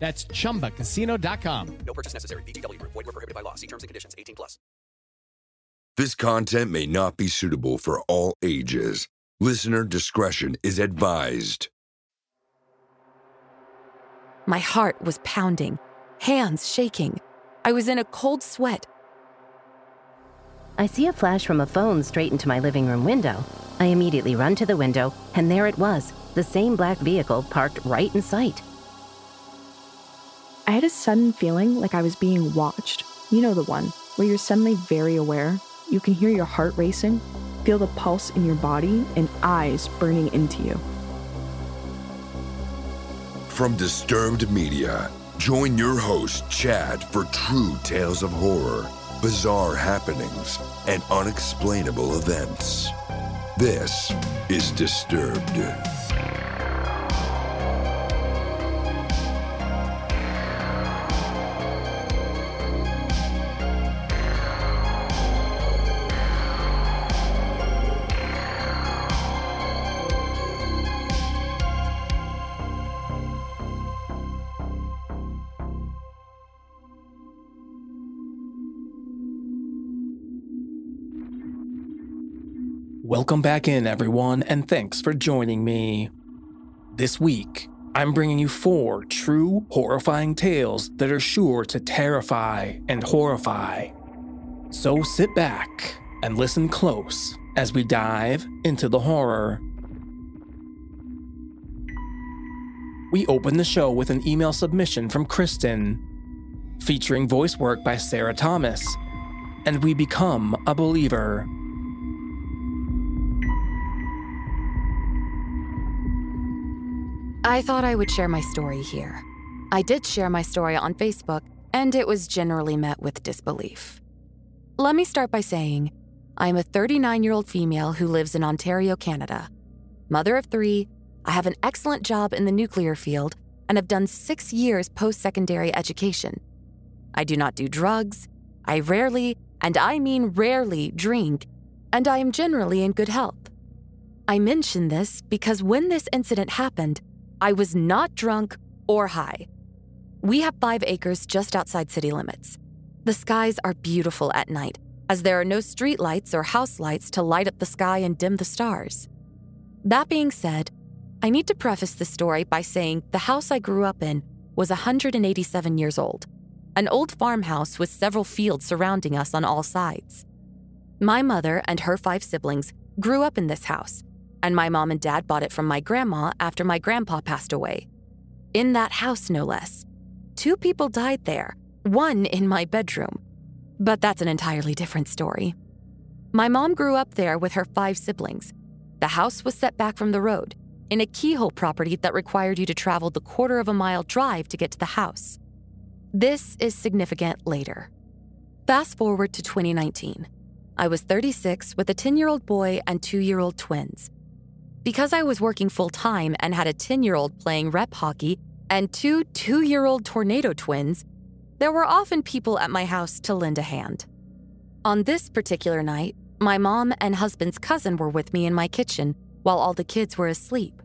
That's chumbacasino.com. No purchase necessary. VGW Group. Void were prohibited by law. See terms and conditions. 18 plus. This content may not be suitable for all ages. Listener discretion is advised. My heart was pounding, hands shaking. I was in a cold sweat. I see a flash from a phone straight into my living room window. I immediately run to the window, and there it was the same black vehicle parked right in sight. I had a sudden feeling like I was being watched. You know the one where you're suddenly very aware. You can hear your heart racing, feel the pulse in your body, and eyes burning into you. From Disturbed Media, join your host, Chad, for true tales of horror, bizarre happenings, and unexplainable events. This is Disturbed. Welcome back in, everyone, and thanks for joining me. This week, I'm bringing you four true, horrifying tales that are sure to terrify and horrify. So sit back and listen close as we dive into the horror. We open the show with an email submission from Kristen, featuring voice work by Sarah Thomas, and we become a believer. I thought I would share my story here. I did share my story on Facebook, and it was generally met with disbelief. Let me start by saying I am a 39 year old female who lives in Ontario, Canada. Mother of three, I have an excellent job in the nuclear field and have done six years post secondary education. I do not do drugs. I rarely, and I mean rarely, drink, and I am generally in good health. I mention this because when this incident happened, I was not drunk or high. We have five acres just outside city limits. The skies are beautiful at night, as there are no streetlights or house lights to light up the sky and dim the stars. That being said, I need to preface this story by saying the house I grew up in was 187 years old, an old farmhouse with several fields surrounding us on all sides. My mother and her five siblings grew up in this house, and my mom and dad bought it from my grandma after my grandpa passed away. In that house, no less. Two people died there, one in my bedroom. But that's an entirely different story. My mom grew up there with her five siblings. The house was set back from the road, in a keyhole property that required you to travel the quarter of a mile drive to get to the house. This is significant later. Fast forward to 2019. I was 36 with a 10 year old boy and two year old twins. Because I was working full time and had a 10 year old playing rep hockey and two two year old tornado twins, there were often people at my house to lend a hand. On this particular night, my mom and husband's cousin were with me in my kitchen while all the kids were asleep.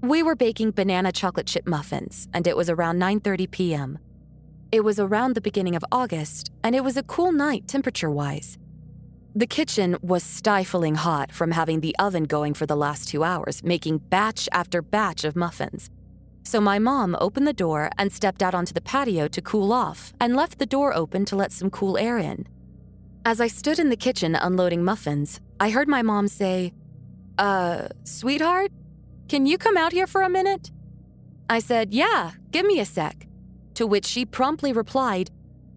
We were baking banana chocolate chip muffins, and it was around 9:30 p.m. It was around the beginning of August, and it was a cool night temperature-wise. The kitchen was stifling hot from having the oven going for the last two hours, making batch after batch of muffins. So my mom opened the door and stepped out onto the patio to cool off and left the door open to let some cool air in. As I stood in the kitchen unloading muffins, I heard my mom say, Uh, sweetheart, can you come out here for a minute? I said, Yeah, give me a sec. To which she promptly replied,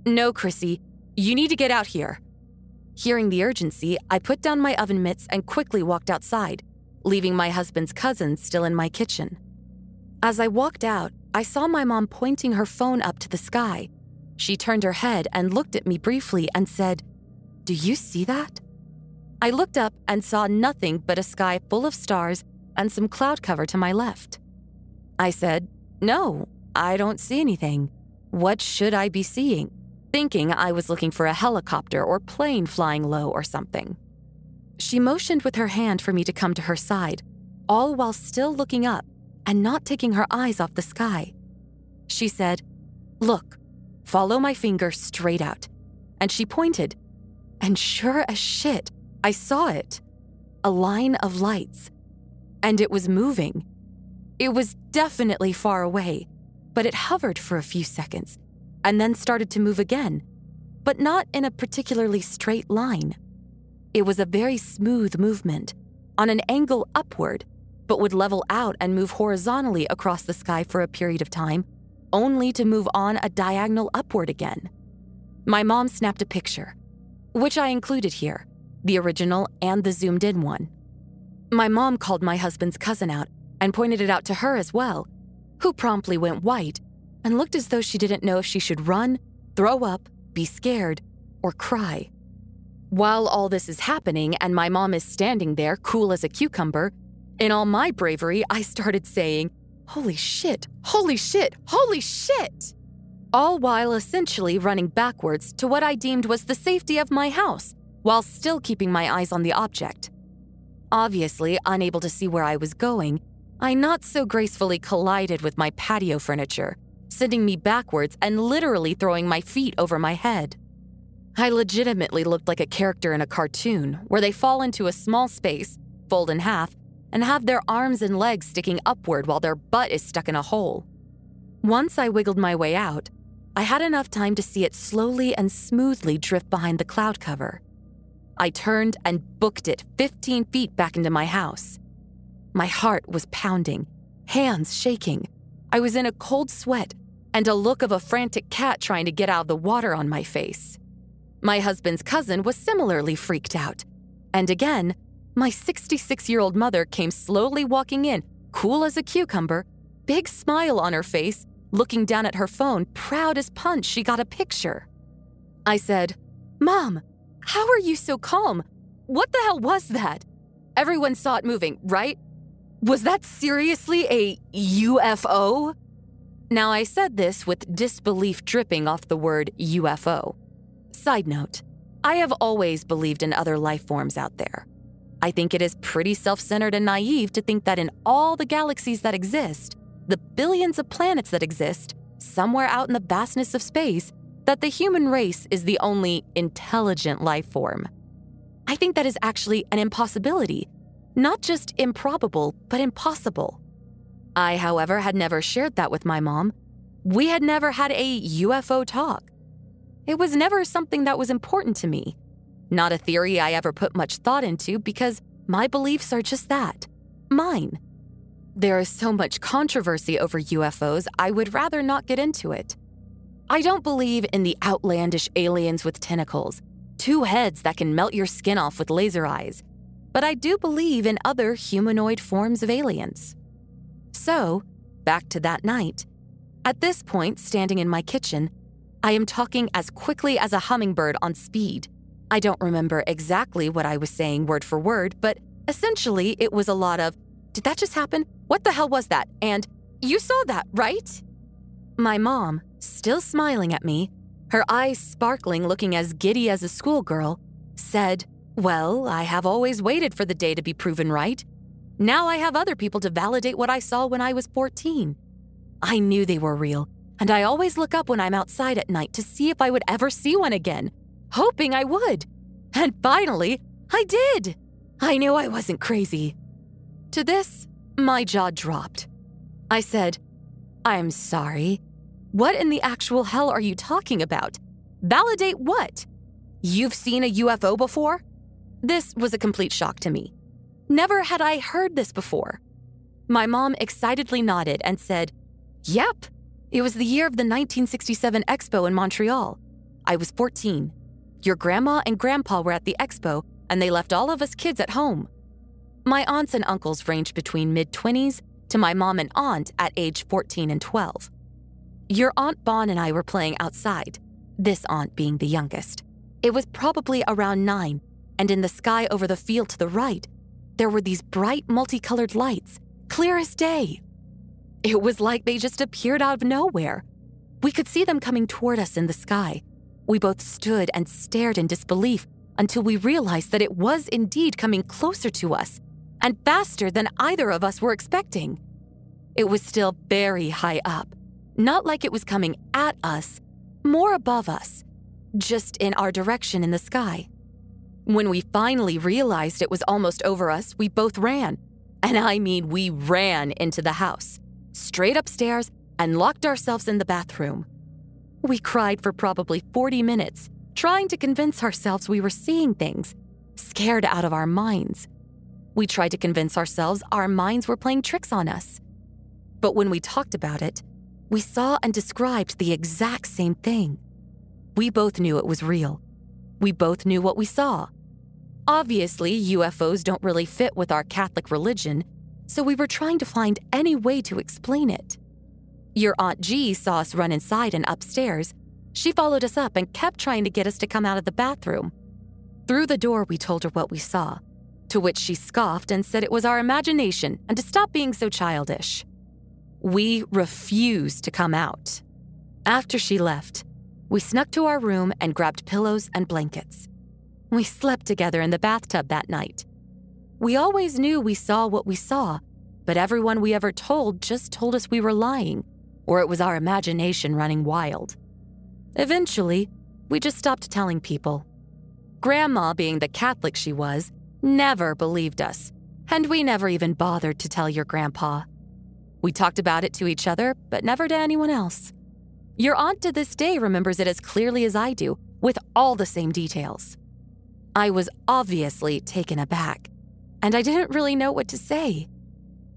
No, Chrissy, you need to get out here. Hearing the urgency, I put down my oven mitts and quickly walked outside, leaving my husband's cousin still in my kitchen. As I walked out, I saw my mom pointing her phone up to the sky. She turned her head and looked at me briefly and said, Do you see that? I looked up and saw nothing but a sky full of stars and some cloud cover to my left. I said, No, I don't see anything. What should I be seeing? Thinking I was looking for a helicopter or plane flying low or something. She motioned with her hand for me to come to her side, all while still looking up and not taking her eyes off the sky. She said, Look, follow my finger straight out. And she pointed. And sure as shit, I saw it a line of lights. And it was moving. It was definitely far away, but it hovered for a few seconds and then started to move again, but not in a particularly straight line. It was a very smooth movement, on an angle upward, but would level out and move horizontally across the sky for a period of time, only to move on a diagonal upward again. My mom snapped a picture, which I included here, the original and the zoomed in one. My mom called my husband's cousin out and pointed it out to her as well, who promptly went white and looked as though she didn't know if she should run, throw up, be scared, or cry. While all this is happening and my mom is standing there, cool as a cucumber, in all my bravery, I started saying, Holy shit, holy shit, holy shit! All while essentially running backwards to what I deemed was the safety of my house, while still keeping my eyes on the object. Obviously, unable to see where I was going, I not so gracefully collided with my patio furniture, sending me backwards and literally throwing my feet over my head. I legitimately looked like a character in a cartoon where they fall into a small space, fold in half, and have their arms and legs sticking upward while their butt is stuck in a hole. Once I wiggled my way out, I had enough time to see it slowly and smoothly drift behind the cloud cover. I turned and booked it 15 feet back into my house. My heart was pounding, hands shaking. I was in a cold sweat and a look of a frantic cat trying to get out of the water on my face. My husband's cousin was similarly freaked out. And again, my 66 year old mother came slowly walking in, cool as a cucumber, big smile on her face, looking down at her phone, proud as punch she got a picture. I said, Mom, how are you so calm? What the hell was that? Everyone saw it moving, right? Was that seriously a UFO? Now, I said this with disbelief dripping off the word UFO. Side note I have always believed in other life forms out there. I think it is pretty self centered and naive to think that in all the galaxies that exist, the billions of planets that exist, somewhere out in the vastness of space, that the human race is the only intelligent life form. I think that is actually an impossibility, not just improbable, but impossible. I, however, had never shared that with my mom. We had never had a UFO talk. It was never something that was important to me. Not a theory I ever put much thought into because my beliefs are just that mine. There is so much controversy over UFOs, I would rather not get into it. I don't believe in the outlandish aliens with tentacles, two heads that can melt your skin off with laser eyes, but I do believe in other humanoid forms of aliens. So, back to that night. At this point, standing in my kitchen, I am talking as quickly as a hummingbird on speed. I don't remember exactly what I was saying word for word, but essentially it was a lot of, Did that just happen? What the hell was that? And, You saw that, right? My mom, still smiling at me, her eyes sparkling, looking as giddy as a schoolgirl, said, Well, I have always waited for the day to be proven right. Now I have other people to validate what I saw when I was 14. I knew they were real, and I always look up when I'm outside at night to see if I would ever see one again, hoping I would. And finally, I did. I knew I wasn't crazy. To this, my jaw dropped. I said, I'm sorry. What in the actual hell are you talking about? Validate what? You've seen a UFO before? This was a complete shock to me. Never had I heard this before. My mom excitedly nodded and said, Yep, it was the year of the 1967 Expo in Montreal. I was 14. Your grandma and grandpa were at the expo, and they left all of us kids at home. My aunts and uncles ranged between mid 20s to my mom and aunt at age 14 and 12. Your Aunt Bon and I were playing outside, this aunt being the youngest. It was probably around nine, and in the sky over the field to the right, there were these bright multicolored lights, clear as day. It was like they just appeared out of nowhere. We could see them coming toward us in the sky. We both stood and stared in disbelief until we realized that it was indeed coming closer to us and faster than either of us were expecting. It was still very high up, not like it was coming at us, more above us, just in our direction in the sky. When we finally realized it was almost over us, we both ran. And I mean, we ran into the house, straight upstairs, and locked ourselves in the bathroom. We cried for probably 40 minutes, trying to convince ourselves we were seeing things, scared out of our minds. We tried to convince ourselves our minds were playing tricks on us. But when we talked about it, we saw and described the exact same thing. We both knew it was real. We both knew what we saw. Obviously, UFOs don't really fit with our Catholic religion, so we were trying to find any way to explain it. Your Aunt G saw us run inside and upstairs. She followed us up and kept trying to get us to come out of the bathroom. Through the door, we told her what we saw, to which she scoffed and said it was our imagination and to stop being so childish. We refused to come out. After she left, we snuck to our room and grabbed pillows and blankets. We slept together in the bathtub that night. We always knew we saw what we saw, but everyone we ever told just told us we were lying, or it was our imagination running wild. Eventually, we just stopped telling people. Grandma, being the Catholic she was, never believed us, and we never even bothered to tell your grandpa. We talked about it to each other, but never to anyone else. Your aunt to this day remembers it as clearly as I do, with all the same details. I was obviously taken aback, and I didn't really know what to say.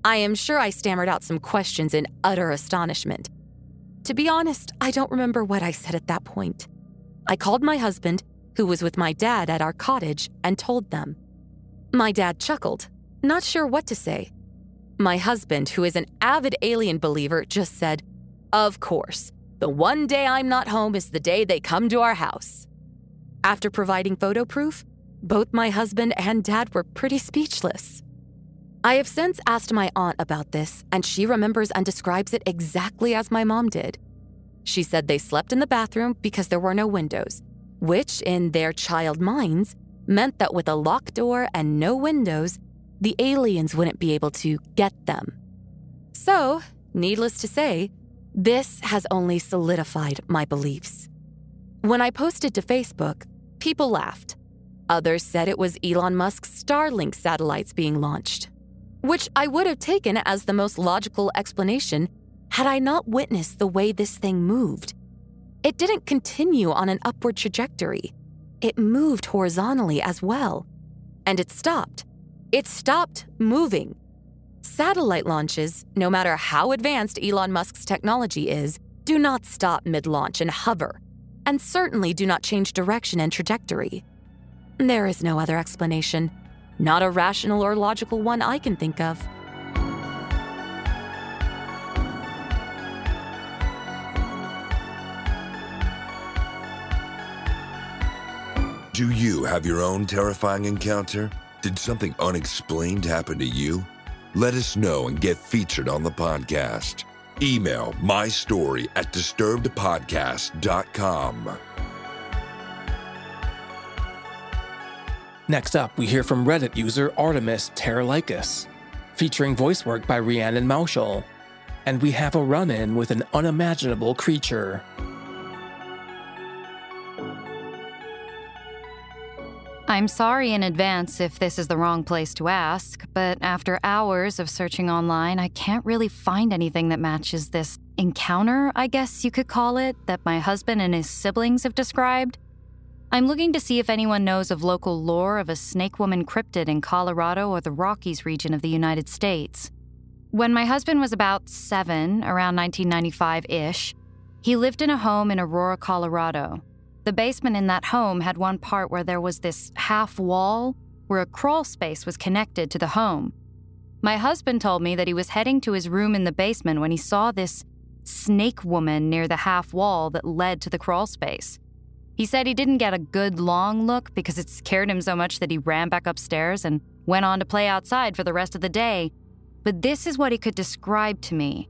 I am sure I stammered out some questions in utter astonishment. To be honest, I don't remember what I said at that point. I called my husband, who was with my dad at our cottage, and told them. My dad chuckled, not sure what to say. My husband, who is an avid alien believer, just said, Of course, the one day I'm not home is the day they come to our house. After providing photo proof, both my husband and dad were pretty speechless. I have since asked my aunt about this, and she remembers and describes it exactly as my mom did. She said they slept in the bathroom because there were no windows, which, in their child minds, meant that with a locked door and no windows, the aliens wouldn't be able to get them. So, needless to say, this has only solidified my beliefs. When I posted to Facebook, people laughed. Others said it was Elon Musk's Starlink satellites being launched, which I would have taken as the most logical explanation had I not witnessed the way this thing moved. It didn't continue on an upward trajectory, it moved horizontally as well. And it stopped. It stopped moving. Satellite launches, no matter how advanced Elon Musk's technology is, do not stop mid launch and hover, and certainly do not change direction and trajectory. There is no other explanation, not a rational or logical one I can think of. Do you have your own terrifying encounter? Did something unexplained happen to you? Let us know and get featured on the podcast. Email my story at disturbedpodcast.com. Next up, we hear from Reddit user Artemis Terralicus, featuring voice work by Rhiannon Moushall. And we have a run in with an unimaginable creature. I'm sorry in advance if this is the wrong place to ask, but after hours of searching online, I can't really find anything that matches this encounter, I guess you could call it, that my husband and his siblings have described. I'm looking to see if anyone knows of local lore of a snake woman cryptid in Colorado or the Rockies region of the United States. When my husband was about seven, around 1995 ish, he lived in a home in Aurora, Colorado. The basement in that home had one part where there was this half wall where a crawl space was connected to the home. My husband told me that he was heading to his room in the basement when he saw this snake woman near the half wall that led to the crawl space. He said he didn't get a good long look because it scared him so much that he ran back upstairs and went on to play outside for the rest of the day. But this is what he could describe to me.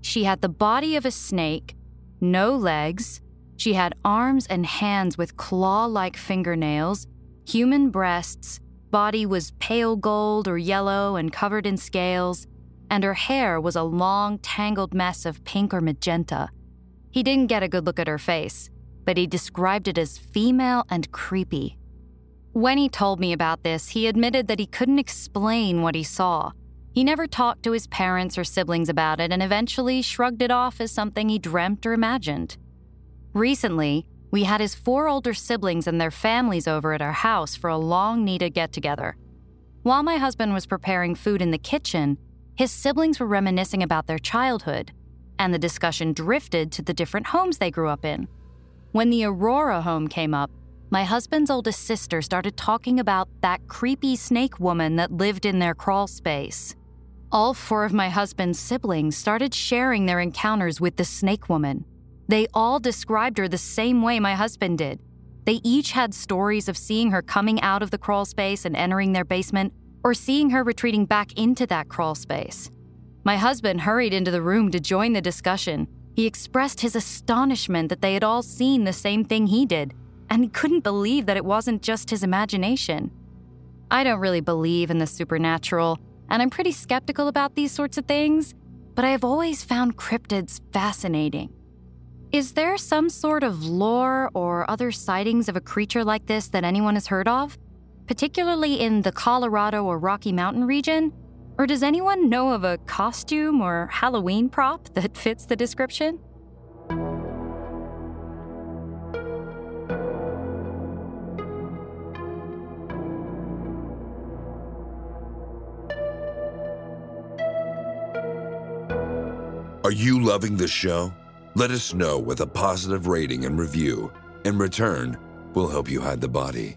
She had the body of a snake, no legs. She had arms and hands with claw like fingernails, human breasts, body was pale gold or yellow and covered in scales, and her hair was a long, tangled mess of pink or magenta. He didn't get a good look at her face, but he described it as female and creepy. When he told me about this, he admitted that he couldn't explain what he saw. He never talked to his parents or siblings about it and eventually shrugged it off as something he dreamt or imagined. Recently, we had his four older siblings and their families over at our house for a long needed get together. While my husband was preparing food in the kitchen, his siblings were reminiscing about their childhood, and the discussion drifted to the different homes they grew up in. When the Aurora home came up, my husband's oldest sister started talking about that creepy snake woman that lived in their crawl space. All four of my husband's siblings started sharing their encounters with the snake woman. They all described her the same way my husband did. They each had stories of seeing her coming out of the crawl space and entering their basement, or seeing her retreating back into that crawl space. My husband hurried into the room to join the discussion. He expressed his astonishment that they had all seen the same thing he did, and he couldn't believe that it wasn't just his imagination. I don't really believe in the supernatural, and I'm pretty skeptical about these sorts of things, but I have always found cryptids fascinating. Is there some sort of lore or other sightings of a creature like this that anyone has heard of? Particularly in the Colorado or Rocky Mountain region? Or does anyone know of a costume or Halloween prop that fits the description? Are you loving the show? Let us know with a positive rating and review. In return, we'll help you hide the body.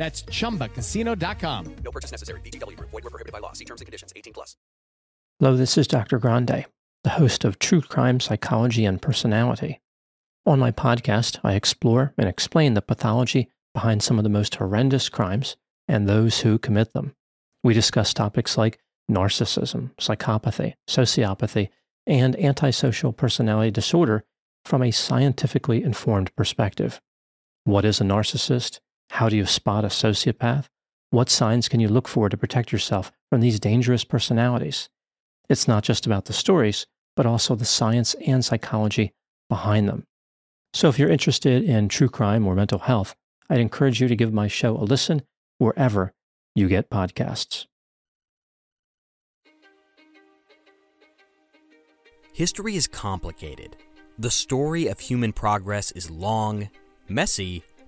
That's chumbacasino.com. No purchase necessary. VGW Group. Void were prohibited by law. See terms and conditions. 18 plus. Hello, this is Dr. Grande, the host of True Crime Psychology and Personality. On my podcast, I explore and explain the pathology behind some of the most horrendous crimes and those who commit them. We discuss topics like narcissism, psychopathy, sociopathy, and antisocial personality disorder from a scientifically informed perspective. What is a narcissist? How do you spot a sociopath? What signs can you look for to protect yourself from these dangerous personalities? It's not just about the stories, but also the science and psychology behind them. So if you're interested in true crime or mental health, I'd encourage you to give my show a listen wherever you get podcasts. History is complicated. The story of human progress is long, messy,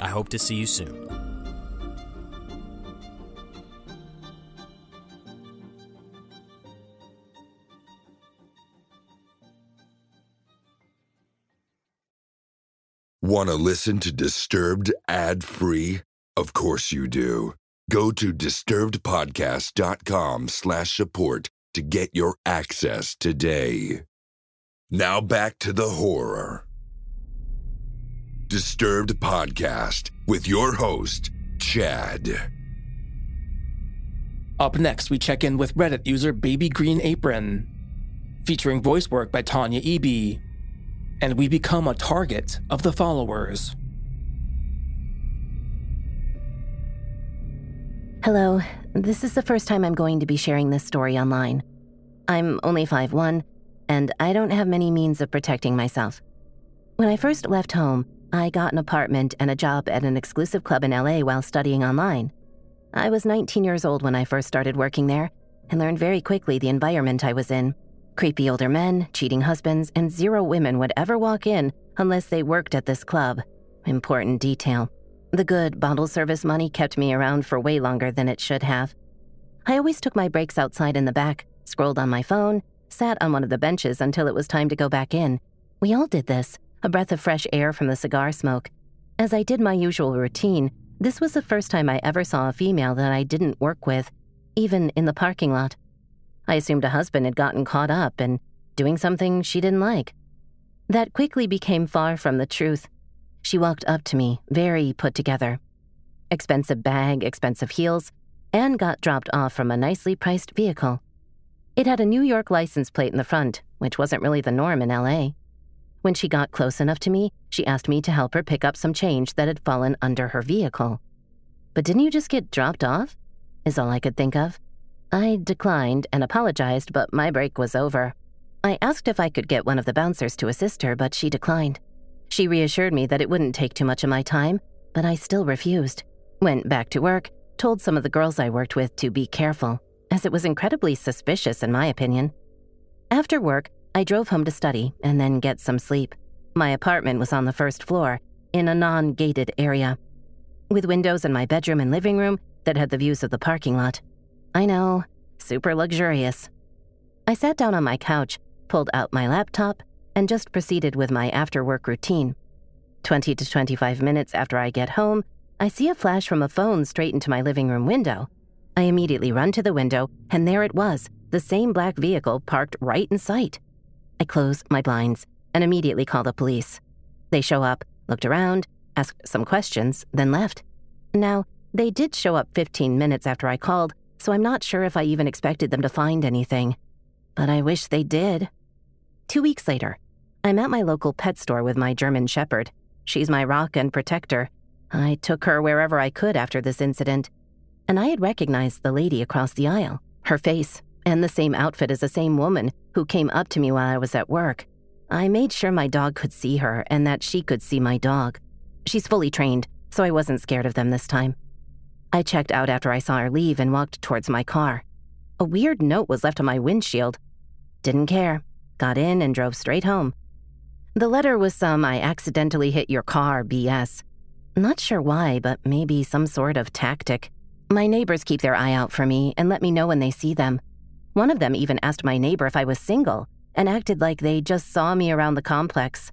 I hope to see you soon. Want to listen to Disturbed ad free? Of course you do. Go to disturbedpodcast.com slash support to get your access today. Now back to the horror. Disturbed Podcast with your host, Chad. Up next, we check in with Reddit user Baby Green Apron, featuring voice work by Tanya Eby, and we become a target of the followers. Hello, this is the first time I'm going to be sharing this story online. I'm only 5'1, and I don't have many means of protecting myself. When I first left home, I got an apartment and a job at an exclusive club in LA while studying online. I was 19 years old when I first started working there and learned very quickly the environment I was in. Creepy older men, cheating husbands, and zero women would ever walk in unless they worked at this club. Important detail. The good bottle service money kept me around for way longer than it should have. I always took my breaks outside in the back, scrolled on my phone, sat on one of the benches until it was time to go back in. We all did this, a breath of fresh air from the cigar smoke. As I did my usual routine, this was the first time I ever saw a female that I didn't work with, even in the parking lot. I assumed a husband had gotten caught up and doing something she didn't like. That quickly became far from the truth. She walked up to me, very put together. Expensive bag, expensive heels, and got dropped off from a nicely priced vehicle. It had a New York license plate in the front, which wasn't really the norm in LA. When she got close enough to me, she asked me to help her pick up some change that had fallen under her vehicle. But didn't you just get dropped off? Is all I could think of. I declined and apologized, but my break was over. I asked if I could get one of the bouncers to assist her, but she declined. She reassured me that it wouldn't take too much of my time, but I still refused. Went back to work, told some of the girls I worked with to be careful, as it was incredibly suspicious in my opinion. After work, I drove home to study and then get some sleep. My apartment was on the first floor, in a non gated area, with windows in my bedroom and living room that had the views of the parking lot. I know, super luxurious. I sat down on my couch, pulled out my laptop, and just proceeded with my after work routine. 20 to 25 minutes after I get home, I see a flash from a phone straight into my living room window. I immediately run to the window, and there it was the same black vehicle parked right in sight. I close my blinds and immediately call the police. They show up, looked around, asked some questions, then left. Now, they did show up 15 minutes after I called, so I'm not sure if I even expected them to find anything. But I wish they did. Two weeks later, I'm at my local pet store with my German Shepherd. She's my rock and protector. I took her wherever I could after this incident, and I had recognized the lady across the aisle. Her face, and the same outfit as the same woman who came up to me while I was at work. I made sure my dog could see her and that she could see my dog. She's fully trained, so I wasn't scared of them this time. I checked out after I saw her leave and walked towards my car. A weird note was left on my windshield. Didn't care. Got in and drove straight home. The letter was some I accidentally hit your car BS. Not sure why, but maybe some sort of tactic. My neighbors keep their eye out for me and let me know when they see them. One of them even asked my neighbor if I was single and acted like they just saw me around the complex.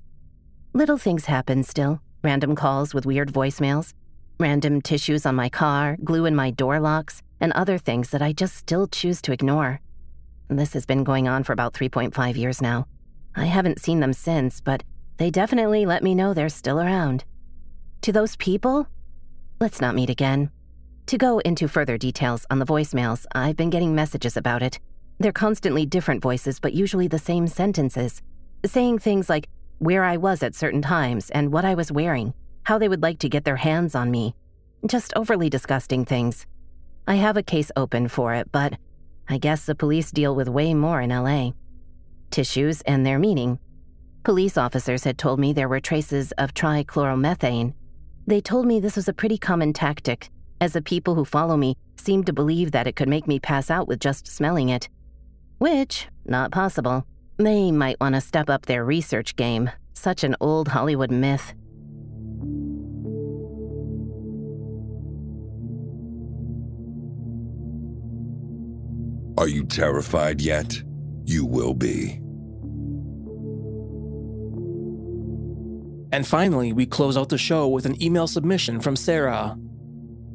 Little things happen still random calls with weird voicemails, random tissues on my car, glue in my door locks, and other things that I just still choose to ignore. This has been going on for about 3.5 years now. I haven't seen them since, but they definitely let me know they're still around. To those people, let's not meet again. To go into further details on the voicemails, I've been getting messages about it. They're constantly different voices, but usually the same sentences, saying things like where I was at certain times and what I was wearing, how they would like to get their hands on me. Just overly disgusting things. I have a case open for it, but I guess the police deal with way more in LA. Tissues and their meaning. Police officers had told me there were traces of trichloromethane. They told me this was a pretty common tactic, as the people who follow me seem to believe that it could make me pass out with just smelling it. Which, not possible. They might want to step up their research game. Such an old Hollywood myth. Are you terrified yet? You will be. And finally, we close out the show with an email submission from Sarah.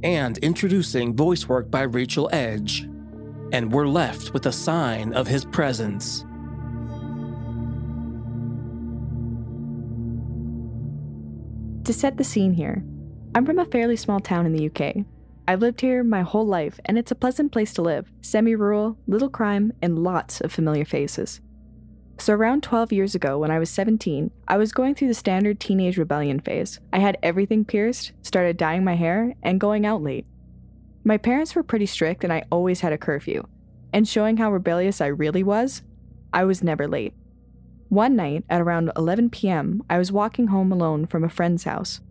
and introducing voice work by Rachel Edge. And we're left with a sign of his presence. To set the scene here, I'm from a fairly small town in the UK. I've lived here my whole life, and it's a pleasant place to live semi rural, little crime, and lots of familiar faces. So, around 12 years ago, when I was 17, I was going through the standard teenage rebellion phase. I had everything pierced, started dyeing my hair, and going out late. My parents were pretty strict, and I always had a curfew. And showing how rebellious I really was, I was never late. One night, at around 11 p.m., I was walking home alone from a friend's house.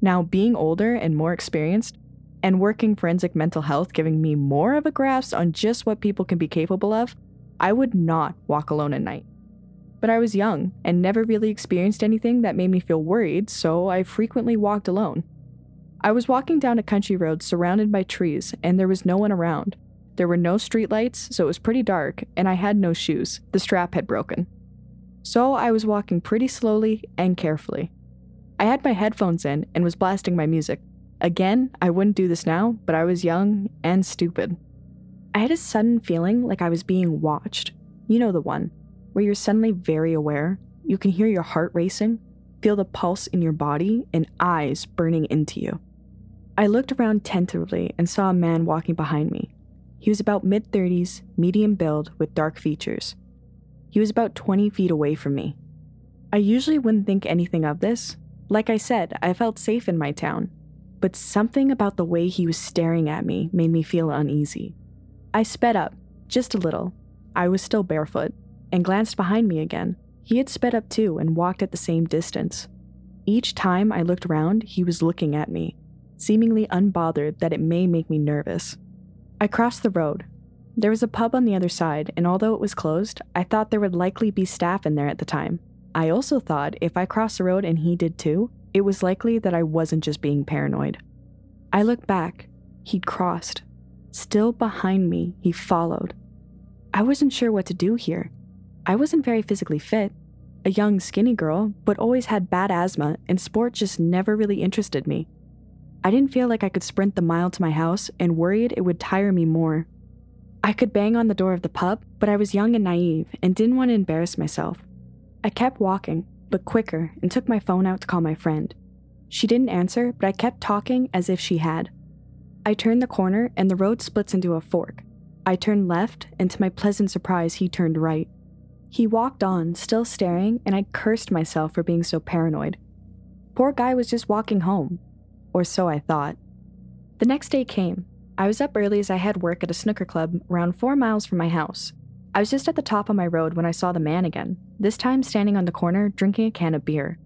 Now, being older and more experienced, and working forensic mental health giving me more of a grasp on just what people can be capable of, I would not walk alone at night. But I was young and never really experienced anything that made me feel worried, so I frequently walked alone. I was walking down a country road surrounded by trees, and there was no one around. There were no streetlights, so it was pretty dark, and I had no shoes. The strap had broken. So I was walking pretty slowly and carefully. I had my headphones in and was blasting my music. Again, I wouldn't do this now, but I was young and stupid. I had a sudden feeling like I was being watched. You know the one, where you're suddenly very aware, you can hear your heart racing, feel the pulse in your body, and eyes burning into you. I looked around tentatively and saw a man walking behind me. He was about mid 30s, medium build, with dark features. He was about 20 feet away from me. I usually wouldn't think anything of this. Like I said, I felt safe in my town, but something about the way he was staring at me made me feel uneasy. I sped up, just a little. I was still barefoot, and glanced behind me again. He had sped up too and walked at the same distance. Each time I looked around, he was looking at me, seemingly unbothered that it may make me nervous. I crossed the road. There was a pub on the other side, and although it was closed, I thought there would likely be staff in there at the time. I also thought if I crossed the road and he did too, it was likely that I wasn't just being paranoid. I looked back. He'd crossed. Still behind me, he followed. I wasn't sure what to do here. I wasn't very physically fit, a young, skinny girl, but always had bad asthma, and sport just never really interested me. I didn't feel like I could sprint the mile to my house and worried it would tire me more. I could bang on the door of the pub, but I was young and naive and didn't want to embarrass myself. I kept walking, but quicker, and took my phone out to call my friend. She didn't answer, but I kept talking as if she had. I turned the corner and the road splits into a fork. I turned left, and to my pleasant surprise, he turned right. He walked on, still staring, and I cursed myself for being so paranoid. Poor guy was just walking home. Or so I thought. The next day came. I was up early as I had work at a snooker club around four miles from my house. I was just at the top of my road when I saw the man again, this time standing on the corner drinking a can of beer.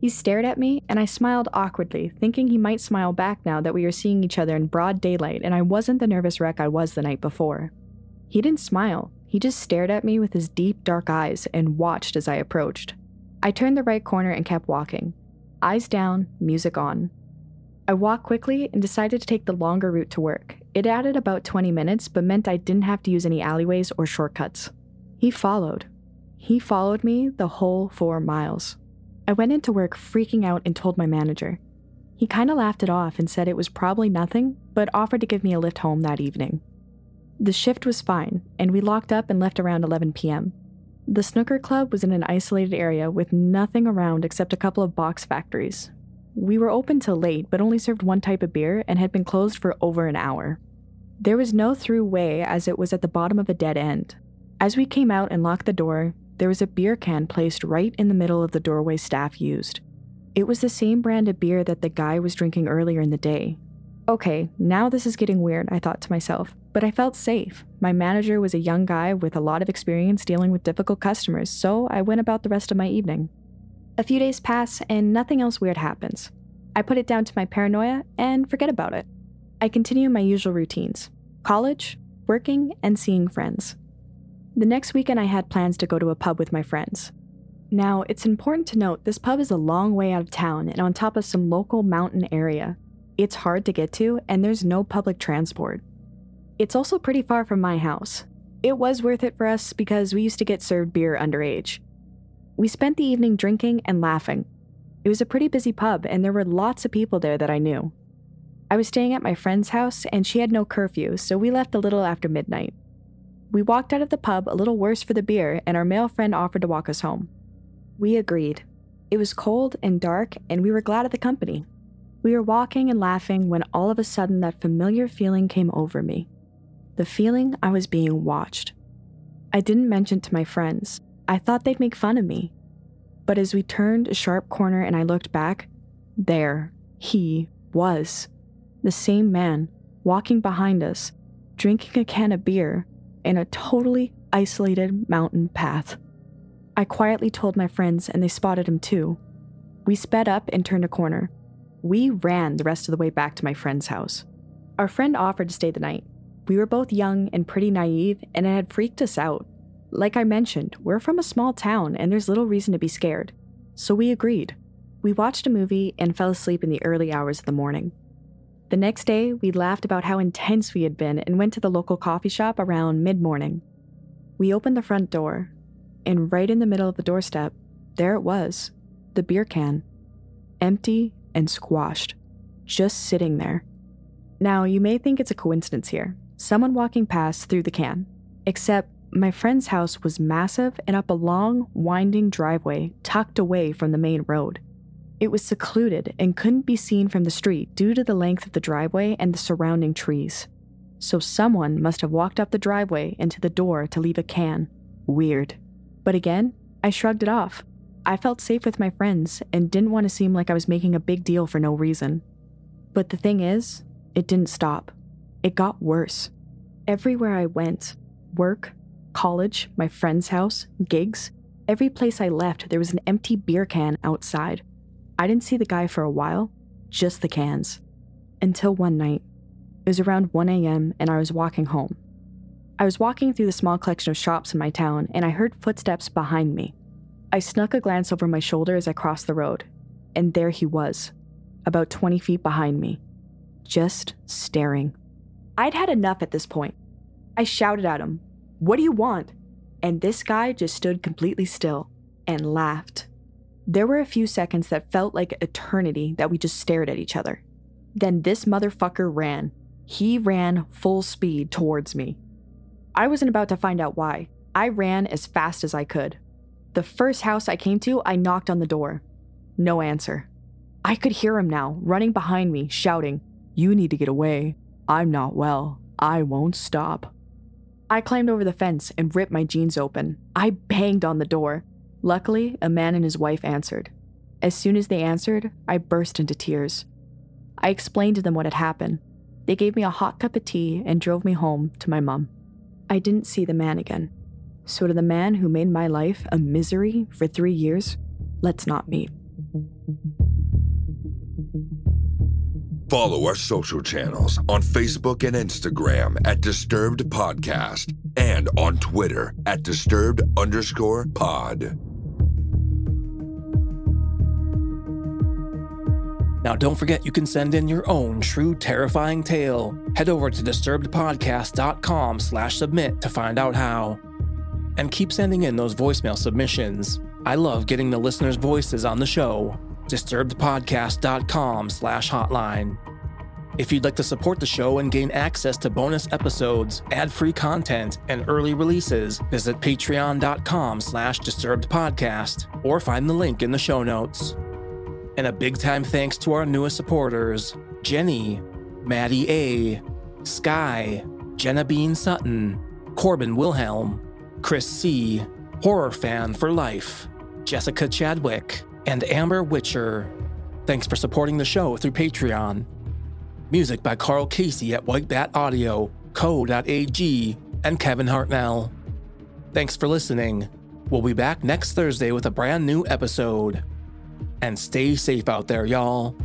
He stared at me, and I smiled awkwardly, thinking he might smile back now that we were seeing each other in broad daylight and I wasn't the nervous wreck I was the night before. He didn't smile, he just stared at me with his deep, dark eyes and watched as I approached. I turned the right corner and kept walking, eyes down, music on. I walked quickly and decided to take the longer route to work. It added about 20 minutes, but meant I didn't have to use any alleyways or shortcuts. He followed. He followed me the whole four miles. I went into work freaking out and told my manager. He kind of laughed it off and said it was probably nothing, but offered to give me a lift home that evening. The shift was fine, and we locked up and left around 11 p.m. The snooker club was in an isolated area with nothing around except a couple of box factories. We were open till late, but only served one type of beer and had been closed for over an hour. There was no through way as it was at the bottom of a dead end. As we came out and locked the door, there was a beer can placed right in the middle of the doorway staff used. It was the same brand of beer that the guy was drinking earlier in the day, Okay, now this is getting weird, I thought to myself, but I felt safe. My manager was a young guy with a lot of experience dealing with difficult customers, so I went about the rest of my evening. A few days pass and nothing else weird happens. I put it down to my paranoia and forget about it. I continue my usual routines college, working, and seeing friends. The next weekend, I had plans to go to a pub with my friends. Now, it's important to note this pub is a long way out of town and on top of some local mountain area, it's hard to get to, and there's no public transport. It's also pretty far from my house. It was worth it for us because we used to get served beer underage. We spent the evening drinking and laughing. It was a pretty busy pub, and there were lots of people there that I knew. I was staying at my friend's house and she had no curfew, so we left a little after midnight. We walked out of the pub a little worse for the beer, and our male friend offered to walk us home. We agreed. It was cold and dark, and we were glad of the company. We were walking and laughing when all of a sudden that familiar feeling came over me the feeling I was being watched. I didn't mention to my friends. I thought they'd make fun of me. But as we turned a sharp corner and I looked back, there he was. The same man, walking behind us, drinking a can of beer in a totally isolated mountain path. I quietly told my friends, and they spotted him too. We sped up and turned a corner. We ran the rest of the way back to my friend's house. Our friend offered to stay the night. We were both young and pretty naive, and it had freaked us out. Like I mentioned, we're from a small town and there's little reason to be scared. So we agreed. We watched a movie and fell asleep in the early hours of the morning. The next day, we laughed about how intense we had been and went to the local coffee shop around mid morning. We opened the front door, and right in the middle of the doorstep, there it was the beer can, empty and squashed, just sitting there. Now, you may think it's a coincidence here. Someone walking past threw the can, except my friend's house was massive and up a long, winding driveway tucked away from the main road. It was secluded and couldn't be seen from the street due to the length of the driveway and the surrounding trees. So someone must have walked up the driveway and to the door to leave a can. Weird. But again, I shrugged it off. I felt safe with my friends and didn't want to seem like I was making a big deal for no reason. But the thing is, it didn't stop. It got worse. Everywhere I went work, college, my friend's house, gigs every place I left, there was an empty beer can outside. I didn't see the guy for a while, just the cans. Until one night. It was around 1 a.m., and I was walking home. I was walking through the small collection of shops in my town, and I heard footsteps behind me. I snuck a glance over my shoulder as I crossed the road, and there he was, about 20 feet behind me, just staring. I'd had enough at this point. I shouted at him, What do you want? And this guy just stood completely still and laughed. There were a few seconds that felt like eternity that we just stared at each other. Then this motherfucker ran. He ran full speed towards me. I wasn't about to find out why. I ran as fast as I could. The first house I came to, I knocked on the door. No answer. I could hear him now, running behind me, shouting, You need to get away. I'm not well. I won't stop. I climbed over the fence and ripped my jeans open. I banged on the door. Luckily, a man and his wife answered. As soon as they answered, I burst into tears. I explained to them what had happened. They gave me a hot cup of tea and drove me home to my mom. I didn't see the man again. So, to the man who made my life a misery for three years, let's not meet. Follow our social channels on Facebook and Instagram at Disturbed Podcast and on Twitter at Disturbed underscore pod. Now, don't forget you can send in your own true terrifying tale. Head over to disturbedpodcast.com slash submit to find out how. And keep sending in those voicemail submissions. I love getting the listeners' voices on the show. disturbedpodcast.com slash hotline. If you'd like to support the show and gain access to bonus episodes, ad-free content, and early releases, visit patreon.com slash disturbedpodcast or find the link in the show notes. And a big time thanks to our newest supporters Jenny, Maddie A, Sky, Jenna Bean Sutton, Corbin Wilhelm, Chris C, Horror Fan for Life, Jessica Chadwick, and Amber Witcher. Thanks for supporting the show through Patreon. Music by Carl Casey at White Bat Audio, Co.ag, and Kevin Hartnell. Thanks for listening. We'll be back next Thursday with a brand new episode. And stay safe out there, y'all.